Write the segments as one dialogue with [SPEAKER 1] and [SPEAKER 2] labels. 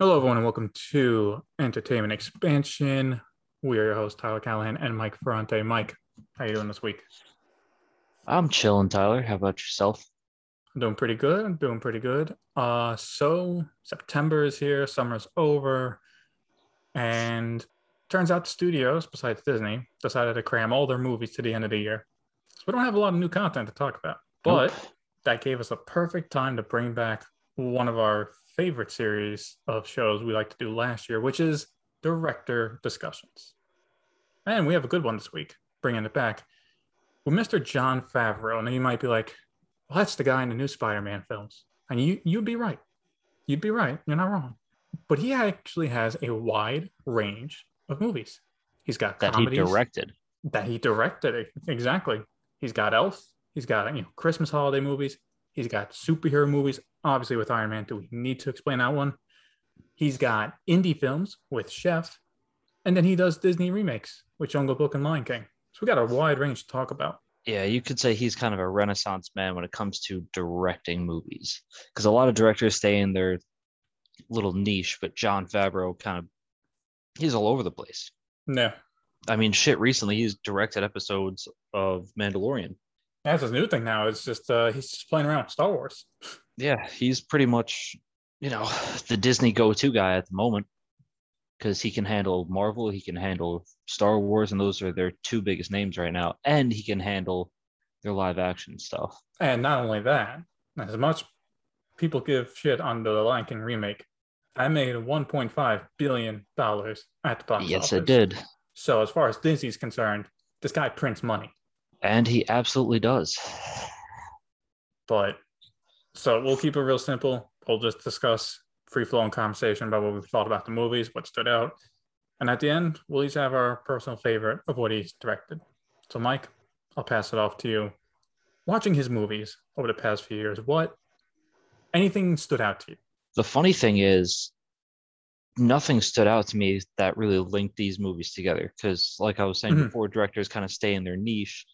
[SPEAKER 1] Hello, everyone, and welcome to Entertainment Expansion. We are your hosts, Tyler Callahan and Mike Ferrante. Mike, how are you doing this week?
[SPEAKER 2] I'm chilling, Tyler. How about yourself?
[SPEAKER 1] I'm doing pretty good. I'm doing pretty good. Uh, so September is here, summer's over, and turns out the studios, besides Disney, decided to cram all their movies to the end of the year. So we don't have a lot of new content to talk about, but
[SPEAKER 2] Nope.
[SPEAKER 1] that gave us a perfect time to bring back one of our favorite series of shows we like to do last year, which is director discussions. And we have a good one this week, bringing it back with Mr. Jon Favreau. Now you might be like, well, that's the guy in the new Spider-Man films. And you you'd be right. You'd be right. You're not wrong. But he actually has a wide range of movies. He's got
[SPEAKER 2] That he directed.
[SPEAKER 1] that he directed exactly. He's got Elf. He's got you know Christmas holiday movies. He's got superhero movies. Obviously, with Iron Man, do we need to explain that one? He's got indie films with Chef, and then he does Disney remakes with Jungle Book and Lion King. So we got a wide range to talk about.
[SPEAKER 2] Yeah, you could say he's kind of a renaissance man when it comes to directing movies. Because a lot of directors stay in their little niche, but Jon Favreau kind of he's all over the place.
[SPEAKER 1] Yeah,
[SPEAKER 2] I mean, shit, recently he's directed episodes of Mandalorian.
[SPEAKER 1] that's his new thing now. It's just uh, he's just playing around with Star Wars.
[SPEAKER 2] Yeah, he's pretty much, you know, the Disney go-to guy at the moment. Because he can handle Marvel, he can handle Star Wars, and those are their two biggest names right now. And he can handle their live action stuff.
[SPEAKER 1] And not only that, as much people give shit on the Lion King remake, I made 1.5 billion dollars at the box
[SPEAKER 2] yes,
[SPEAKER 1] office.
[SPEAKER 2] Yes, it did.
[SPEAKER 1] So as far as Disney's concerned, this guy prints money.
[SPEAKER 2] And he absolutely does.
[SPEAKER 1] But so we'll keep it real simple. We'll just discuss free flowing conversation about what we thought about the movies, what stood out. And at the end, we'll each have our personal favorite of what he's directed. So, Mike, I'll pass it off to you. Watching his movies over the past few years, what anything stood out to you?
[SPEAKER 2] The funny thing is, nothing stood out to me that really linked these movies together. Because, like I was saying
[SPEAKER 1] Mhm.
[SPEAKER 2] before, directors kind of stay in their niche,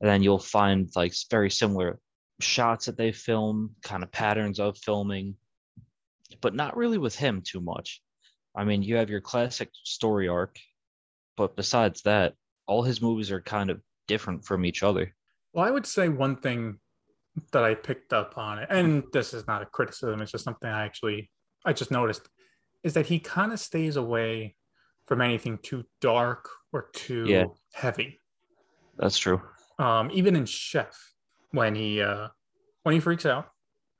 [SPEAKER 2] and then you'll find like very similar shots that they film, kind of patterns of filming, but not really with him too much. I mean, you have your classic story arc, but besides that, all his movies are kind of different from each other.
[SPEAKER 1] Well, I would say one thing that I picked up on it, and this is not a criticism, it's just something I actually I just noticed, is that he kind of stays away from anything too dark or too
[SPEAKER 2] Yeah.
[SPEAKER 1] heavy.
[SPEAKER 2] That's true.
[SPEAKER 1] Um, even in Chef, when he uh when he freaks out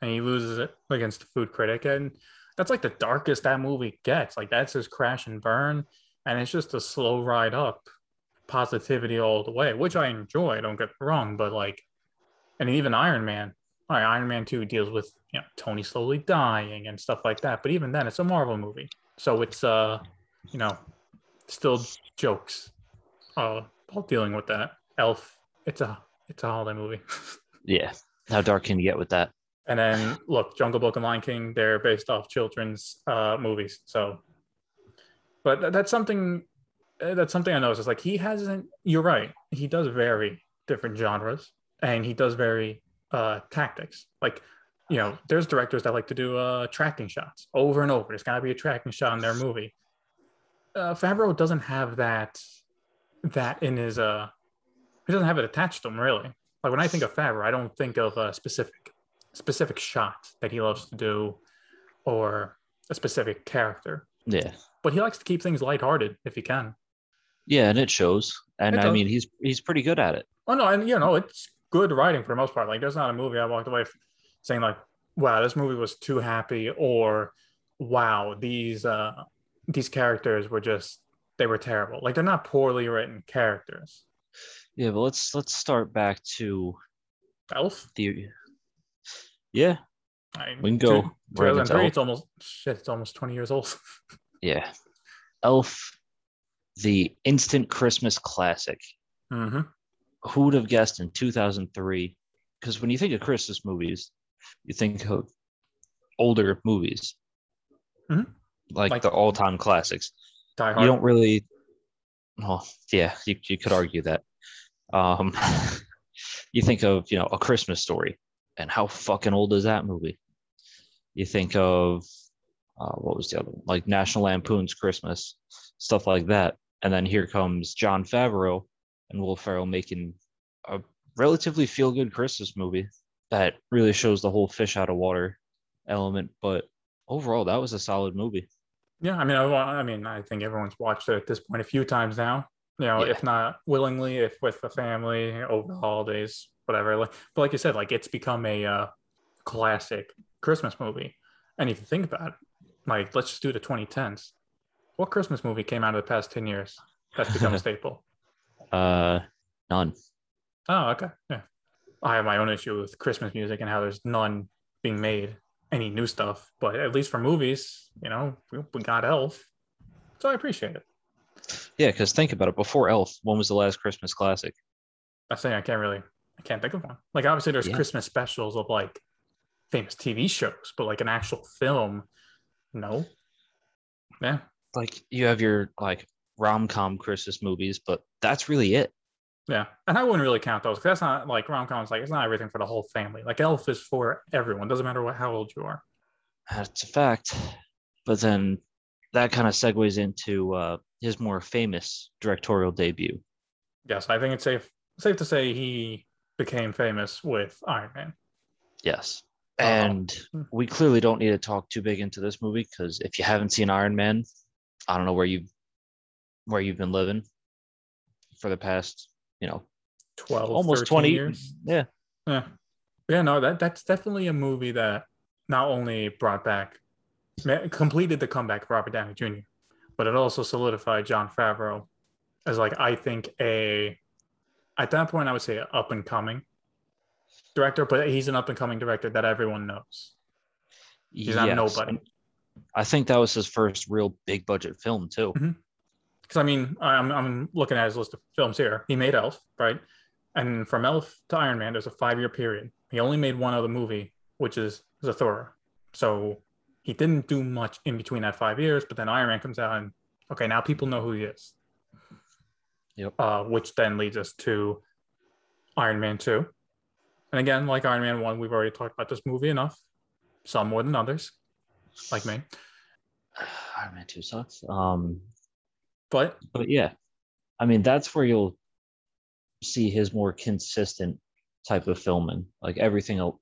[SPEAKER 1] and he loses it against the food critic, and that's like the darkest that movie gets. Like that's his crash and burn, and it's just a slow ride up, positivity all the way, which I enjoy. Don't get wrong, but like, and even Iron Man, all right, Iron Man Two deals with you know Tony slowly dying and stuff like that. But even then, it's a Marvel movie, so it's uh, you know, still jokes, uh, while dealing with that. Elf, it's a it's a holiday movie.
[SPEAKER 2] Yeah. How dark can you get with that?
[SPEAKER 1] And then look, Jungle Book and Lion King, they're based off children's uh, movies. So, but th- that's something uh, that's something I noticed. It's like he hasn't. You're right. He does vary different genres, and he does vary uh, tactics. Like, you know, there's directors that like to do uh, tracking shots over and over. There's got to be a tracking shot in their movie. Uh, Favreau doesn't have that that in his uh he doesn't have it attached to him really. Like when I think of Favreau, I don't think of a specific specific shot that he loves to do or a specific character.
[SPEAKER 2] Yeah.
[SPEAKER 1] But he likes to keep things lighthearted if he can.
[SPEAKER 2] Yeah, and it shows. And
[SPEAKER 1] It
[SPEAKER 2] I mean, he's he's pretty good at it.
[SPEAKER 1] Oh no, and you know, it's good writing for the most part. Like there's not a movie I walked away saying like, wow, this movie was too happy or wow, these uh these characters were just they were terrible. Like they're not poorly written characters.
[SPEAKER 2] Yeah, but let's let's start back to
[SPEAKER 1] Elf?
[SPEAKER 2] the yeah,
[SPEAKER 1] I,
[SPEAKER 2] we can go
[SPEAKER 1] two-
[SPEAKER 2] right into
[SPEAKER 1] 2003,
[SPEAKER 2] Elf.
[SPEAKER 1] it's almost shit, it's almost 20 years old.
[SPEAKER 2] Yeah. Elf, the instant Christmas classic.
[SPEAKER 1] hmm
[SPEAKER 2] Who would have guessed in 2003? Because when you think of Christmas movies, you think of older movies,
[SPEAKER 1] Mhm.
[SPEAKER 2] like,
[SPEAKER 1] Like-
[SPEAKER 2] the all-time classics.
[SPEAKER 1] Die Hard.
[SPEAKER 2] You don't really. Well, yeah, you, you could argue that. Um, you think of you know a Christmas story, and how fucking old is that movie? You think of uh, what was the other one? Like National Lampoon's Christmas, stuff like that. And then here comes Jon Favreau and Will Ferrell making a relatively feel good Christmas movie that really shows the whole fish out of water element. But overall, that was a solid movie.
[SPEAKER 1] Yeah, I mean, I, I mean, I think everyone's watched it at this point a few times now. You know,
[SPEAKER 2] Yeah.
[SPEAKER 1] if not willingly, if with the family over the holidays, whatever. Like, but like you said, like it's become a uh, classic Christmas movie. And if you think about it, like let's just do the 2010s. What Christmas movie came out of the past 10 years that's become a staple?
[SPEAKER 2] Uh, none.
[SPEAKER 1] Oh, okay. Yeah. I have my own issue with Christmas music and how there's none being made, any new stuff. But at least for movies, you know, we, we got Elf. So I appreciate it.
[SPEAKER 2] Yeah, because think about it. Before Elf, when was the last Christmas classic?
[SPEAKER 1] I say I can't really, I can't think of one. Like obviously there's
[SPEAKER 2] Yeah.
[SPEAKER 1] Christmas specials of like famous TV shows, but like an actual film, no. Yeah.
[SPEAKER 2] Like you have your like rom com Christmas movies, but that's really it.
[SPEAKER 1] Yeah. And I wouldn't really count those because that's not like rom coms, like it's not everything for the whole family. Like Elf is for everyone. Doesn't matter what how old you are.
[SPEAKER 2] That's a fact. But then that kind of segues into uh, his more famous directorial debut.
[SPEAKER 1] Yes, I think it's safe safe to say he became famous with Iron Man.
[SPEAKER 2] Yes. And
[SPEAKER 1] hmm.
[SPEAKER 2] we clearly don't need to talk too big into this movie because if you haven't seen Iron Man, I don't know where you where you've been living for the past, you know,
[SPEAKER 1] 12
[SPEAKER 2] almost 20
[SPEAKER 1] years.
[SPEAKER 2] Yeah.
[SPEAKER 1] Yeah. Yeah, no, that that's definitely a movie that not only brought back completed the comeback of Robert Downey Jr., but it also solidified Jon Favreau as like I think a at that point I would say up and coming director, but he's an up and coming director that everyone knows. He's not nobody.
[SPEAKER 2] I think that was his first real big budget film too. Mm-hmm.
[SPEAKER 1] Because I mean, I'm I'm looking at his list of films here. He made Elf, right? And from Elf to Iron Man, there's a five year period. He only made one other movie, which is Zathura. So he didn't do much in between that five years. But then Iron Man comes out, and okay, now people know who he is.
[SPEAKER 2] Yep.
[SPEAKER 1] Uh, which then leads us to Iron Man two. And again, like Iron Man one, we've already talked about this movie enough. Some more than others, like me.
[SPEAKER 2] Iron Man 2 sucks. Um,
[SPEAKER 1] But
[SPEAKER 2] but yeah, I mean, that's where you'll see his more consistent type of filming. Like everything else,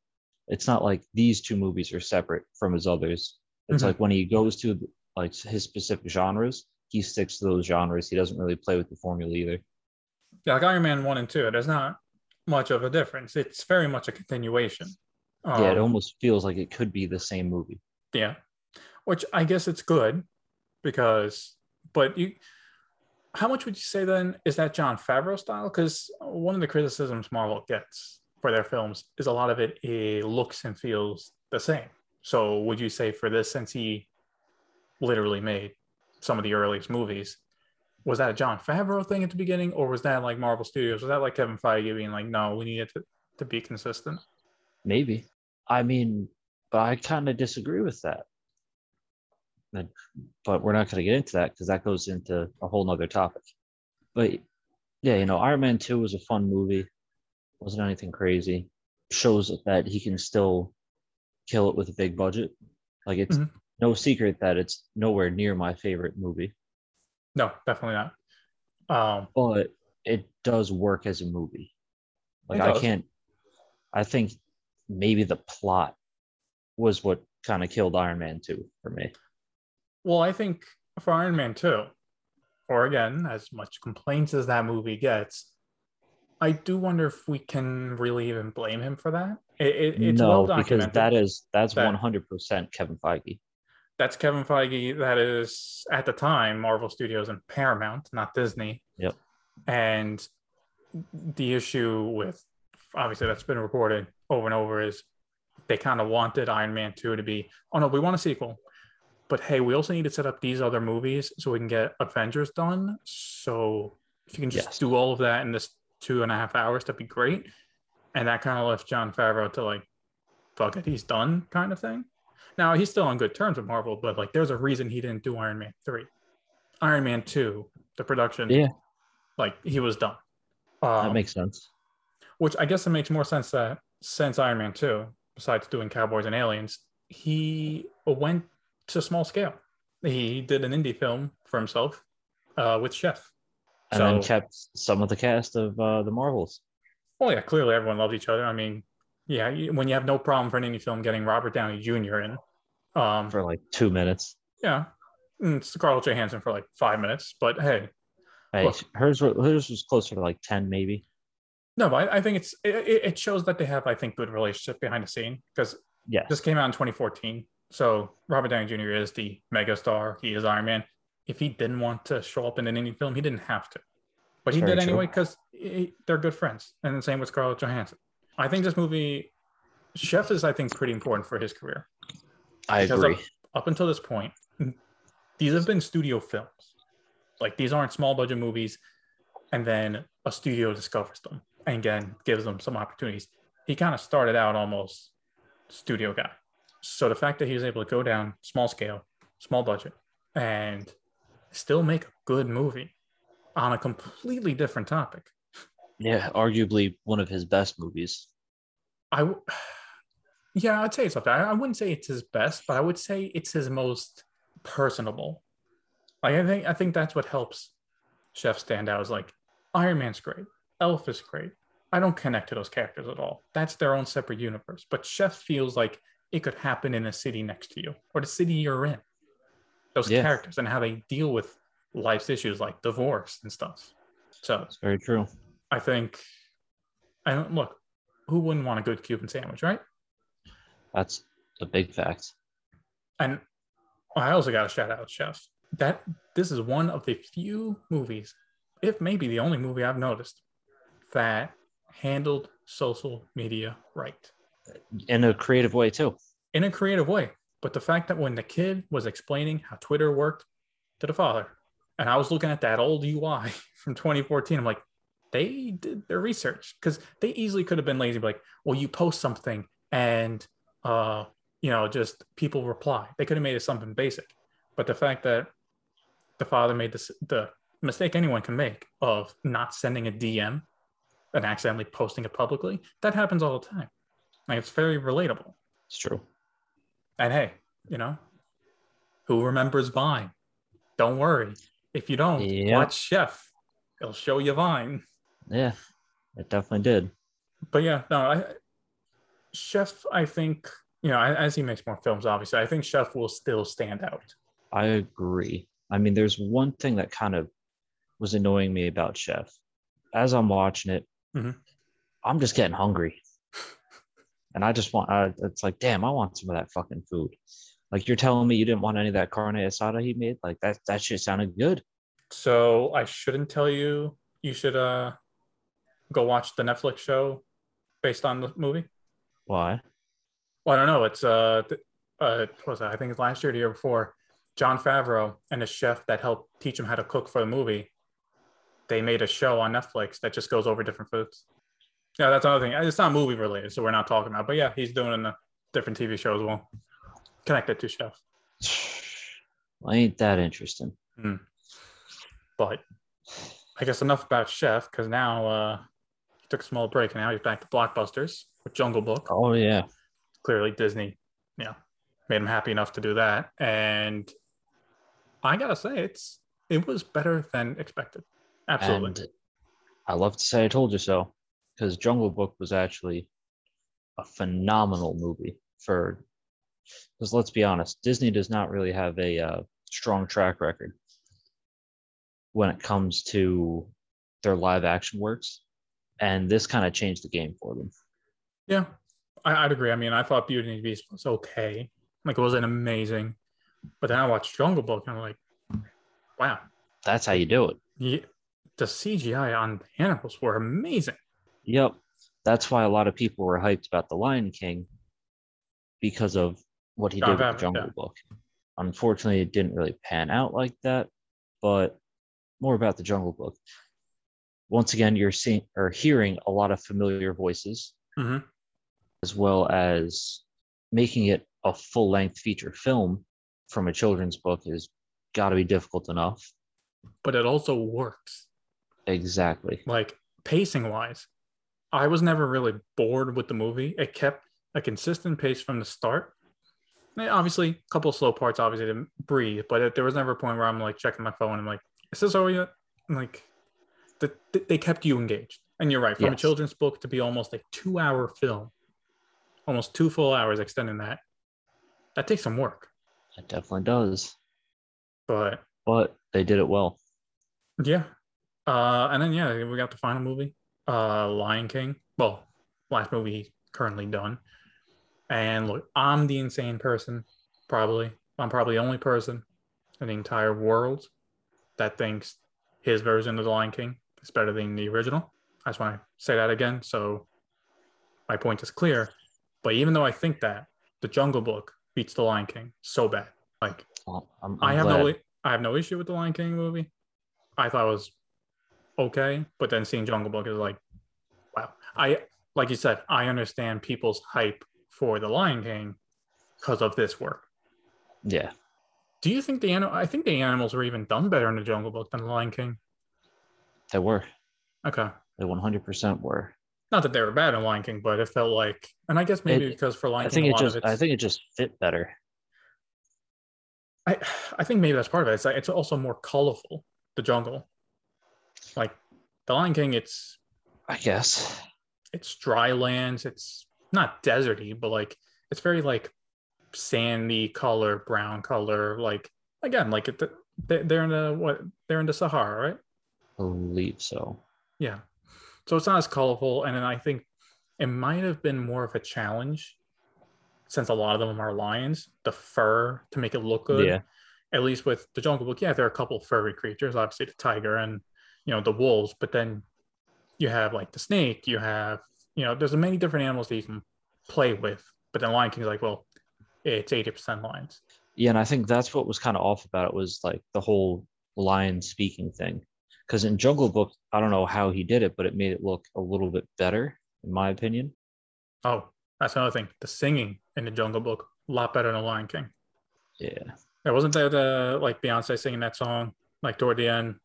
[SPEAKER 2] it's not like these two movies are separate from his others. It's
[SPEAKER 1] Mhm.
[SPEAKER 2] like when he goes to like his specific genres, he sticks to those genres. He doesn't really play with the formula either.
[SPEAKER 1] yeah, like Iron Man one and two, there's not much of a difference. It's very much a continuation.
[SPEAKER 2] yeah, it
[SPEAKER 1] Um,
[SPEAKER 2] almost feels like it could be the same movie.
[SPEAKER 1] yeah, which I guess it's good because, but you, how much would you say then is that Jon Favreau style? Because one of the criticisms Marvel gets for their films is a lot of it, it looks and feels the same. So would you say for this, since he literally made some of the earliest movies, was that a Jon Favreau thing at the beginning, or was that like Marvel Studios? Was that like Kevin Feige being like, no, we need it to, to be consistent?
[SPEAKER 2] Maybe. I mean, but I kind of disagree with that. But, but we're not going to get into that because that goes into a whole nother topic. But yeah, you know, Iron Man 2 was a fun movie. Wasn't anything crazy. Shows that he can still kill it with a big budget. Like it's
[SPEAKER 1] Mhm.
[SPEAKER 2] no secret that it's nowhere near my favorite movie,
[SPEAKER 1] No, definitely not. Um,
[SPEAKER 2] but it does work as a movie. Like I can't I think maybe the plot was what kind of killed Iron Man 2 for me.
[SPEAKER 1] Well, I think for Iron Man 2, or again, as much complaints as that movie gets, I do wonder if we can really even blame him for that. It, it- it's
[SPEAKER 2] no,
[SPEAKER 1] well
[SPEAKER 2] because that is that's
[SPEAKER 1] that-
[SPEAKER 2] one hundred percent Kevin Feige.
[SPEAKER 1] That's Kevin Feige. That is at the time Marvel Studios and Paramount, not Disney.
[SPEAKER 2] Yep.
[SPEAKER 1] And the issue with obviously that's been reported over and over is they kind of wanted Iron Man 2 to be, oh no, we want a sequel. But hey, we also need to set up these other movies so we can get Avengers done. So if you can just
[SPEAKER 2] Yes.
[SPEAKER 1] do all of that in this two and a half hours, that'd be great. And that kind of left Jon Favreau to like, fuck it, he's done kind of thing. Now he's still on good terms with Marvel, but like there's a reason he didn't do Iron Man 3. Iron Man 2, the production,
[SPEAKER 2] Yeah.
[SPEAKER 1] like he was done. Um,
[SPEAKER 2] that makes sense.
[SPEAKER 1] which I guess it makes more sense that since Iron Man 2, besides doing Cowboys and Aliens, he went to small scale. He did an indie film for himself uh, with Chef.
[SPEAKER 2] And then kept some of the cast of uh, the Marvels.
[SPEAKER 1] Oh yeah, clearly everyone loves each other. I mean, yeah, when you have no problem for an indie film getting Robert Downey Jr. in, um,
[SPEAKER 2] for like two minutes.
[SPEAKER 1] Yeah, and Scarlett Johansson for like five minutes, but hey,
[SPEAKER 2] hey, look, hers hers was closer to like ten maybe.
[SPEAKER 1] No, but I, I think it's it, it, shows that they have I think good relationship behind the scene because
[SPEAKER 2] yeah,
[SPEAKER 1] this came out in 2014. So Robert Downey Jr. is the megastar. He is Iron Man. If he didn't want to show up in an indie film, he didn't have to, but he did anyway because they're good friends. And the same with Scarlett Johansson. I think this movie, Chef, is I think pretty important for his career.
[SPEAKER 2] I agree.
[SPEAKER 1] Up, up until this point, these have been studio films. Like these aren't small budget movies, and then a studio discovers them and again gives them some opportunities. He kind of started out almost studio guy. So the fact that he was able to go down small scale, small budget, and still make a good movie on a completely different topic.
[SPEAKER 2] Yeah, arguably one of his best movies.
[SPEAKER 1] I, yeah, I'd say it's up there. I wouldn't say it's his best, but I would say it's his most personable. Like I think I think that's what helps Chef stand out. Is like Iron Man's great, Elf is great. I don't connect to those characters at all. That's their own separate universe. But Chef feels like it could happen in a city next to you or the city you're in. Those yeah. characters and how they deal with life's issues like divorce and stuff. So
[SPEAKER 2] it's very true.
[SPEAKER 1] I think, I don't look, who wouldn't want a good Cuban sandwich, right?
[SPEAKER 2] That's a big fact.
[SPEAKER 1] And I also got to shout out Chef. That this is one of the few movies, if maybe the only movie I've noticed, that handled social media right.
[SPEAKER 2] In a creative way, too.
[SPEAKER 1] In a creative way. But the fact that when the kid was explaining how Twitter worked to the father, and I was looking at that old UI from 2014, I'm like, they did their research because they easily could have been lazy, like, well, you post something and uh, you know, just people reply. They could have made it something basic. But the fact that the father made this the mistake anyone can make of not sending a DM and accidentally posting it publicly, that happens all the time. Like it's very relatable.
[SPEAKER 2] It's true.
[SPEAKER 1] And hey, you know, who remembers Vine? Don't worry. If you don't, watch Chef. It'll show you Vine.
[SPEAKER 2] Yeah, it definitely did.
[SPEAKER 1] But yeah, no, I, Chef, I think, you know, as he makes more films, obviously, I think Chef will still stand out.
[SPEAKER 2] I agree. I mean, there's one thing that kind of was annoying me about Chef. As I'm watching it, mm-hmm. I'm just getting hungry. And I just want, uh, it's like, damn, I want some of that fucking food. Like you're telling me you didn't want any of that carne asada he made? Like that, that shit sounded good.
[SPEAKER 1] So I shouldn't tell you, you should uh go watch the Netflix show based on the movie.
[SPEAKER 2] Why?
[SPEAKER 1] Well, I don't know. It's uh, uh, was that? I think it's last year, the year before. Jon Favreau and a chef that helped teach him how to cook for the movie they made a show on Netflix that just goes over different foods. Yeah, that's another thing. It's not movie related, so we're not talking about. But yeah, he's doing a different TV show as well, connected to chefs.
[SPEAKER 2] Well, ain't that interesting?
[SPEAKER 1] Mm. But I guess enough about Chef because now uh, he took a small break and now he's back to blockbusters with Jungle Book.
[SPEAKER 2] Oh yeah,
[SPEAKER 1] clearly Disney, yeah, made him happy enough to do that, and I gotta say it's it was better than expected. Absolutely. And
[SPEAKER 2] I love to say I told you so because Jungle Book was actually a phenomenal movie for because let's be honest, Disney does not really have a uh, strong track record when it comes to their live action works, and this kind of changed the game for them.
[SPEAKER 1] Yeah, I, would agree. I mean, I thought Beauty and the Beast was okay, like it wasn't amazing, but then I watched Jungle Book and I'm like, wow,
[SPEAKER 2] that's how you do it.
[SPEAKER 1] Yeah, the CGI on the animals were amazing.
[SPEAKER 2] Yep. That's why a lot of people were hyped about The Lion King because of what he Jon did with the Jungle yeah. Book. Unfortunately, it didn't really pan out like that, but more about the Jungle Book. Once again, you're seeing or hearing a lot of familiar voices,
[SPEAKER 1] mm-hmm.
[SPEAKER 2] as well as making it a full length feature film from a children's book is got to be difficult enough.
[SPEAKER 1] But it also works.
[SPEAKER 2] Exactly.
[SPEAKER 1] Like pacing wise, I was never really bored with the movie. It kept a consistent pace from the start. Eh, Obviously, a couple of slow parts, obviously, didn't breathe, but it, there was never a point where I'm like checking my phone and I'm like, is this over yet? I'm like, the, the- they kept you engaged. And you're right, from a children's book to be almost a two hour film, almost two full hours extending that, that takes some work.
[SPEAKER 2] It definitely does.
[SPEAKER 1] But
[SPEAKER 2] But they did it well.
[SPEAKER 1] yeah. Uh, and then, yeah, we got the final movie, uh, Lion King. Well, last movie currently done. And look, I'm the insane person, probably. I'm probably the only person in the entire world that thinks his version of the Lion King is better than the original. I just want to say that again, so my point is clear. But even though I think that, the Jungle Book beats the Lion King so bad. Like
[SPEAKER 2] Well, I'm,
[SPEAKER 1] I
[SPEAKER 2] I'm
[SPEAKER 1] have
[SPEAKER 2] glad.
[SPEAKER 1] no I have no issue with the Lion King movie. I thought it was okay, but then seeing Jungle Book is like, wow. I like you said, I understand people's hype for the Lion King because of this work.
[SPEAKER 2] Yeah,
[SPEAKER 1] Do you think the animal? I think the animals were even done better in the Jungle Book than the Lion King.
[SPEAKER 2] they were.
[SPEAKER 1] Okay,
[SPEAKER 2] They 100% were.
[SPEAKER 1] not that they were bad in Lion King, but it felt like, and I guess maybe
[SPEAKER 2] It-
[SPEAKER 1] because for Lion King,
[SPEAKER 2] I
[SPEAKER 1] King,
[SPEAKER 2] think it just. I think it just fit better.
[SPEAKER 1] I, I think maybe that's part of it. It's like it's also more colorful. The jungle, like the Lion King, it's
[SPEAKER 2] I guess.
[SPEAKER 1] it's dry lands. It's not deserty, but like it's very like sandy color, brown color. Like again, like it, they- they're in the what they're in the Sahara, right?
[SPEAKER 2] I believe so.
[SPEAKER 1] Yeah. So it's not as colorful, and then I think it might have been more of a challenge since a lot of them are lions, the fur to make it look good.
[SPEAKER 2] Yeah.
[SPEAKER 1] At least with the Jungle Book, yeah, there are a couple furry creatures, obviously the tiger and you know the wolves, but then you have like the snake, you have you know, there's many different animals that you can play with. But then Lion King's like, well, it's eighty percent lions.
[SPEAKER 2] Yeah, and I think that's what was kind of off about it was like the whole lion speaking thing. Because in Jungle Book, I don't know how he did it, but it made it look a little bit better, in my opinion.
[SPEAKER 1] Oh, that's another thing. The singing in the Jungle Book, a lot better than Lion King.
[SPEAKER 2] Yeah,
[SPEAKER 1] There wasn't there the like Beyonce singing that song like toward the end,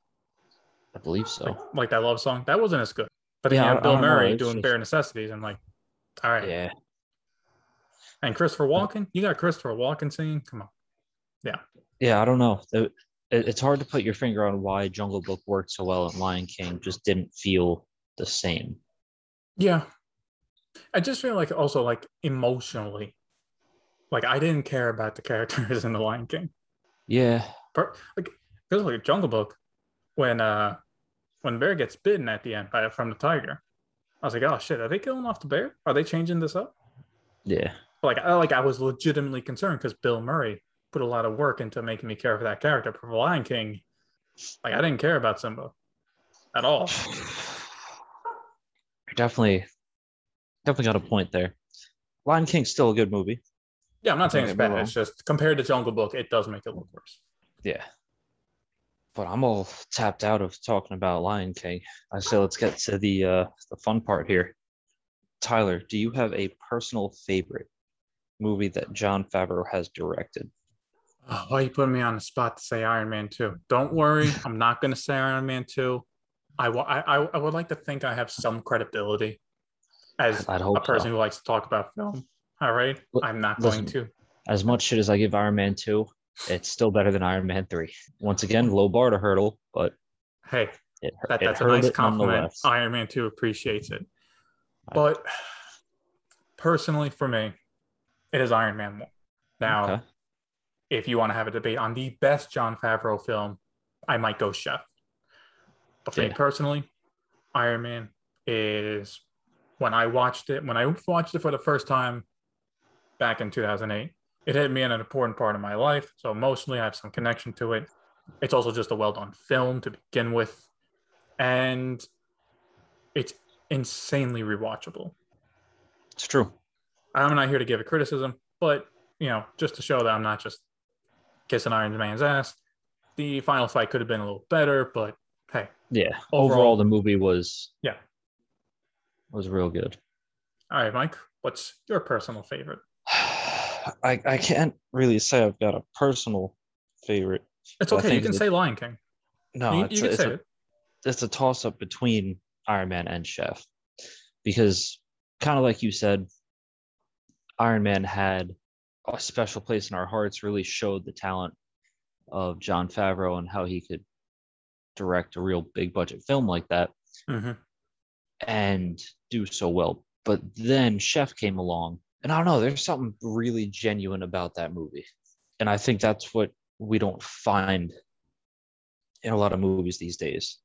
[SPEAKER 2] I believe so.
[SPEAKER 1] like, like that love song. That wasn't as good. But then
[SPEAKER 2] Yeah,
[SPEAKER 1] you have Bill Murray doing
[SPEAKER 2] just-
[SPEAKER 1] bare necessities and like, all right.
[SPEAKER 2] Yeah,
[SPEAKER 1] And Christopher Walken, you got Christopher Walken singing. Come on.
[SPEAKER 2] yeah, Yeah, I don't know. It- it- it's hard to put your finger on why Jungle Book worked so well and Lion King just didn't feel the same.
[SPEAKER 1] Yeah. I just feel like also like emotionally, like I didn't care about the characters in the Lion King.
[SPEAKER 2] Yeah,
[SPEAKER 1] Per- like because like Jungle Book, when uh when the bear gets bitten at the end by from the tiger, I was like, oh shit, are they killing off the bear? Are they changing this up?
[SPEAKER 2] yeah,
[SPEAKER 1] Like I like I was legitimately concerned because Bill Murray put a lot of work into making me care for that character. For Lion King, like I didn't care about Simba at all.
[SPEAKER 2] You're definitely, definitely got a point there. Lion King's still a good movie.
[SPEAKER 1] Yeah, I'm not saying it's bad. It's just compared to Jungle Book, it does make it look worse.
[SPEAKER 2] Yeah. But I'm all tapped out of talking about Lion King. I say let's get to the uh the fun part here. Tyler, do you have a personal favorite movie that Jon Favreau has directed?
[SPEAKER 1] Oh, why are you putting me on the spot to say Iron Man 2? Don't worry, I'm not going to say Iron Man 2. I, I, I I would like to think I have some credibility as a person
[SPEAKER 2] so.
[SPEAKER 1] who likes to talk about film. All right, I'm not
[SPEAKER 2] listen.
[SPEAKER 1] going to.
[SPEAKER 2] As much shit as I give Iron Man 2, it's still better than Iron Man 3. Once again, low bar to hurdle, but
[SPEAKER 1] Hey,
[SPEAKER 2] it,
[SPEAKER 1] that, that's a nice compliment. Iron Man 2 appreciates it. But personally, for me, it is Iron Man 1. Now,
[SPEAKER 2] Okay.
[SPEAKER 1] if you want to have a debate on the best Jon Favreau film, I might go Chef. But for me personally, Iron Man is when I watched it, when I watched it for the first time back in 2008, it hit me in an important part of my life. So emotionally, I have some connection to it. It's also just a well done film to begin with. And it's insanely rewatchable.
[SPEAKER 2] It's true.
[SPEAKER 1] I'm not here to give a criticism, but you know, just to show that I'm not just kissing Iron Man's ass. The final fight could have been a little better, but hey,
[SPEAKER 2] Yeah.
[SPEAKER 1] Overall-
[SPEAKER 2] Overall, the movie was
[SPEAKER 1] yeah.
[SPEAKER 2] was real good.
[SPEAKER 1] All right, Mike, what's your personal favorite?
[SPEAKER 2] I, I can't really say I've got a personal favorite.
[SPEAKER 1] It's okay. You can say Lion King.
[SPEAKER 2] No,
[SPEAKER 1] you,
[SPEAKER 2] it's,
[SPEAKER 1] you
[SPEAKER 2] a,
[SPEAKER 1] can
[SPEAKER 2] it's,
[SPEAKER 1] say
[SPEAKER 2] a,
[SPEAKER 1] it.
[SPEAKER 2] it's a toss up between Iron Man and Chef because, kind of like you said, Iron Man had a special place in our hearts really showed the talent of Jon Favreau and how he could direct a real big budget film like that
[SPEAKER 1] hmm
[SPEAKER 2] and do so well. But then Chef came along, and I don't know, there's something really genuine about that movie. And I think that's what we don't find in a lot of movies these days.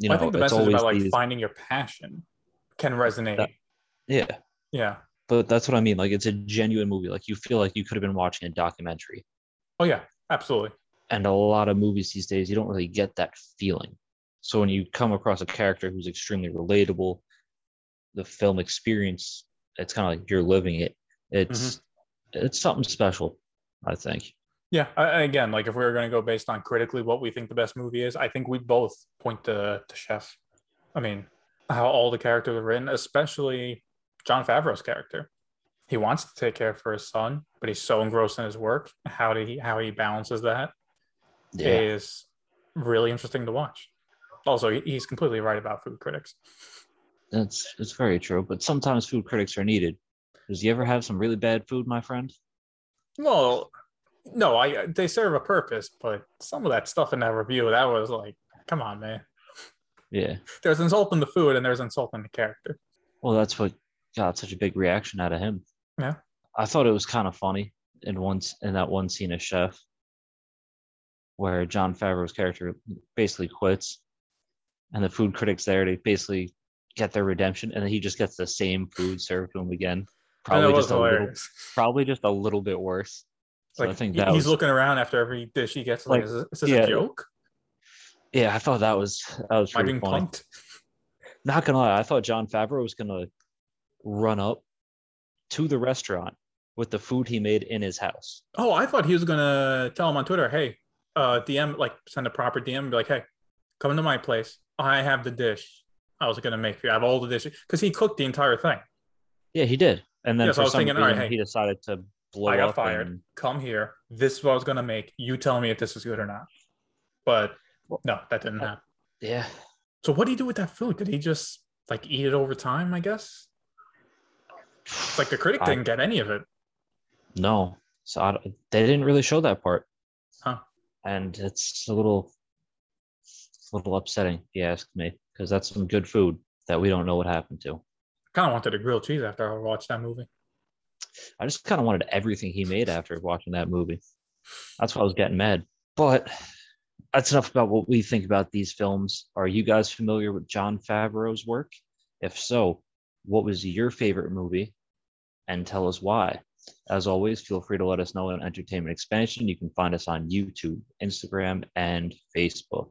[SPEAKER 2] You know,
[SPEAKER 1] I think the message about like
[SPEAKER 2] these-
[SPEAKER 1] finding your passion can resonate.
[SPEAKER 2] That- yeah,
[SPEAKER 1] yeah.
[SPEAKER 2] but that's what I mean. Like it's a genuine movie. Like you feel like you could have been watching a documentary.
[SPEAKER 1] Oh yeah, absolutely.
[SPEAKER 2] And a lot of movies these days, you don't really get that feeling. So when you come across a character who's extremely relatable, the film experience, it's kind of like you're living it. It's mm-hmm. it's something special, I think.
[SPEAKER 1] Yeah. Again, like if we were going to go based on critically what we think the best movie is, I think we both point to, to Chef. I mean, how all the characters are written, especially Jon Favreau's character. He wants to take care for his son, but he's so engrossed in his work. How do he how he balances that is really interesting to watch. Also, he's completely right about food critics.
[SPEAKER 2] That's it's very true. But sometimes food critics are needed. Does you ever have some really bad food, my friend?
[SPEAKER 1] Well, no, I they serve a purpose, but some of that stuff in that review that was like, come on, man.
[SPEAKER 2] Yeah.
[SPEAKER 1] There's insulting the food and there's insulting the character.
[SPEAKER 2] Well, that's what got such a big reaction out of him.
[SPEAKER 1] Yeah.
[SPEAKER 2] I thought it was kind of funny in once in that one scene of Chef, where Jon Favreau's character basically quits, and the food critics there they basically get their redemption, and then he just gets the same food served to him again. Probably just a little, probably just a little bit worse. So
[SPEAKER 1] Like
[SPEAKER 2] I think that
[SPEAKER 1] he's
[SPEAKER 2] was,
[SPEAKER 1] looking around after every dish he gets. Like,
[SPEAKER 2] Like,
[SPEAKER 1] is this, is
[SPEAKER 2] yeah.
[SPEAKER 1] a joke?
[SPEAKER 2] yeah, I thought that was that was
[SPEAKER 1] Am I
[SPEAKER 2] pretty
[SPEAKER 1] being
[SPEAKER 2] funny.
[SPEAKER 1] punked?
[SPEAKER 2] Not gonna lie, I thought Jon Favreau was gonna run up to the restaurant with the food he made in his house.
[SPEAKER 1] Oh, I thought he was gonna tell him on Twitter, hey, uh, DM, like send a proper DM, and be like, hey, come to my place. I have the dish I was gonna make you. Have all the dishes because he cooked the entire thing.
[SPEAKER 2] Yeah, he did. And then
[SPEAKER 1] Yeah, so I was thinking, all right,
[SPEAKER 2] reason,
[SPEAKER 1] hey,
[SPEAKER 2] he decided to blow
[SPEAKER 1] I got
[SPEAKER 2] up
[SPEAKER 1] fired.
[SPEAKER 2] and-
[SPEAKER 1] Come here. This is what I was gonna make. You tell me if this is good or not. But no, that didn't happen.
[SPEAKER 2] yeah,
[SPEAKER 1] So what did he do with that food? Did he just like eat it over time? I guess. It's like the critic
[SPEAKER 2] I-
[SPEAKER 1] didn't get any of it.
[SPEAKER 2] no. So I, they didn't really show that part.
[SPEAKER 1] Huh.
[SPEAKER 2] And it's a little, a little upsetting, if you ask me, because that's some good food that we don't know what happened to.
[SPEAKER 1] I kind of wanted a grilled cheese after I watched that movie.
[SPEAKER 2] I just kind of wanted everything he made after watching that movie. That's why I was getting mad. But that's enough about what we think about these films. Are you guys familiar with Jon Favreau's work? If so, what was your favorite movie? And tell us why. As always, feel free to let us know on Entertainment Expansion. You can find us on YouTube, Instagram, and Facebook.